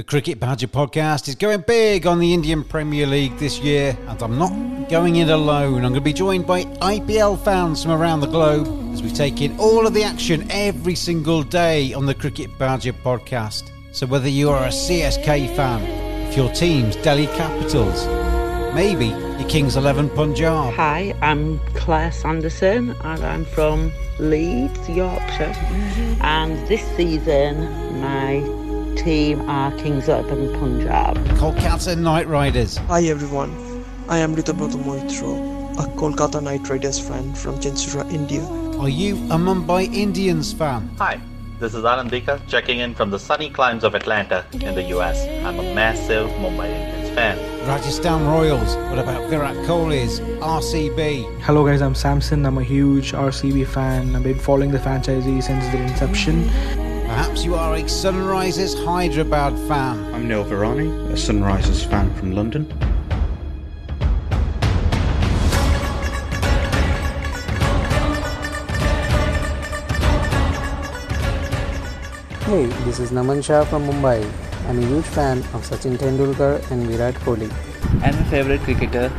The Cricket Badger podcast is going big on the Indian Premier League this year, and I'm not going it alone. I'm going to be joined by IPL fans from around the globe as we take in all of the action every single day on the Cricket Badger podcast. So, whether you are a CSK fan, if your team's Delhi Capitals, maybe your Kings 11 Punjab. Hi, I'm Claire Sanderson and I'm from Leeds, Yorkshire. Mm-hmm. And this season, my team are Kings 11 Punjab. Kolkata Knight Riders. Hi everyone, I am Ritabroto Moitro, a Kolkata Knight Riders fan from Chinsurah, India. Are you a Mumbai Indians fan? Hi, this is Anandika checking in from the sunny climes of Atlanta in the US. I'm a massive Mumbai Indians fan. Rajasthan Royals. What about Virat Kohli's RCB? Hello guys, I'm Samson. I'm a huge RCB fan. I've been following the franchisee since their inception. Perhaps you are a Sunrisers Hyderabad fan. I'm Neil Virani, a Sunrisers fan from London. Hey, this is Naman Shah from Mumbai. I'm a huge fan of Sachin Tendulkar and Virat Kohli. And my favorite cricketer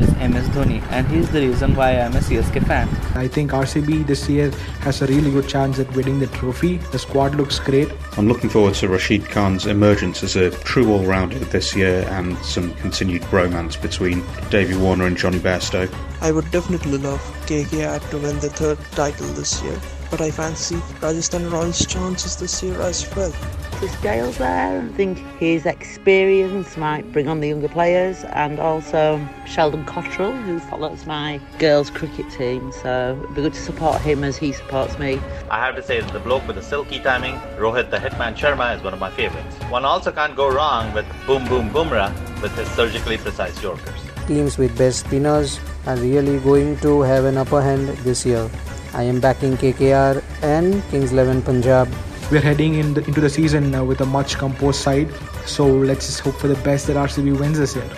is MS Dhoni, and he's the reason why I'm a CSK fan. I think RCB this year has a really good chance at winning the trophy. The squad looks great. I'm looking forward to Rashid Khan's emergence as a true all rounder this year and some continued romance between Davey Warner and Jonny Bairstow. I would definitely love KKR to win the third title this year, but I fancy Rajasthan Royals' chances this year as well. Chris Gayle's there. I think his experience might bring on the younger players, and also Sheldon Cottrell, who follows my girls' cricket team. So it'd be good to support him as he supports me. I have to say that the bloke with the silky timing, Rohit the Hitman Sharma, is one of my favorites. One also can't go wrong with Boom Boom Bumrah with his surgically precise Yorkers. Teams with best spinners are really going to have an upper hand this year. I am backing KKR and Kings 11 Punjab. We're heading in the, into the season uh, with a much composed side, so let's just hope for the best that RCB wins this year.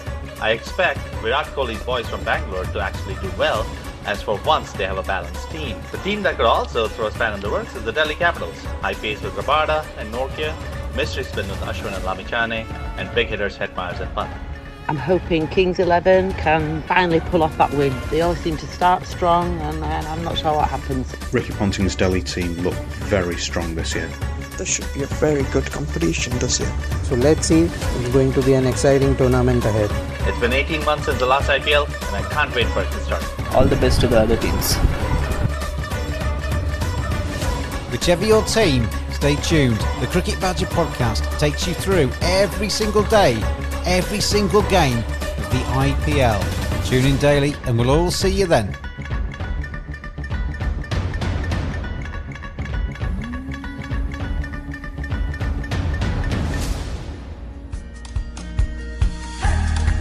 I expect Virat Kohli's boys from Bangalore to actually do well, as for once they have a balanced team. The team that could also throw a span in the works is the Delhi Capitals. High pace with Rabada and Nortje, mystery spin with Ashwin and Lamichhane, and big hitters Hetmyers and Pant. I'm hoping Kings 11 can finally pull off that win. They always seem to start strong, and then I'm not sure what happens. Ricky Ponting's Delhi team look very strong this year. This should be a very good competition this year. So let's see, it's going to be an exciting tournament ahead. It's been 18 months since the last IPL, and I can't wait for it to start. All the best to the other teams. Whichever your team, stay tuned. The Cricket Badger podcast takes you through every single day, every single game of the IPL. Tune in daily, and we'll all see you then.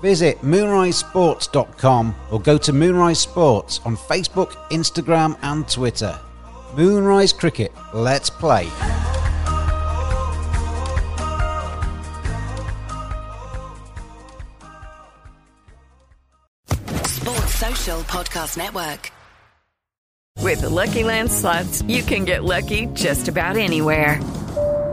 Visit moonrisesports.com or go to Moonrise Sports on Facebook, Instagram, and Twitter. Moonrise Cricket, let's play. Sports Social Podcast Network. With the Lucky Land slots, you can get lucky just about anywhere.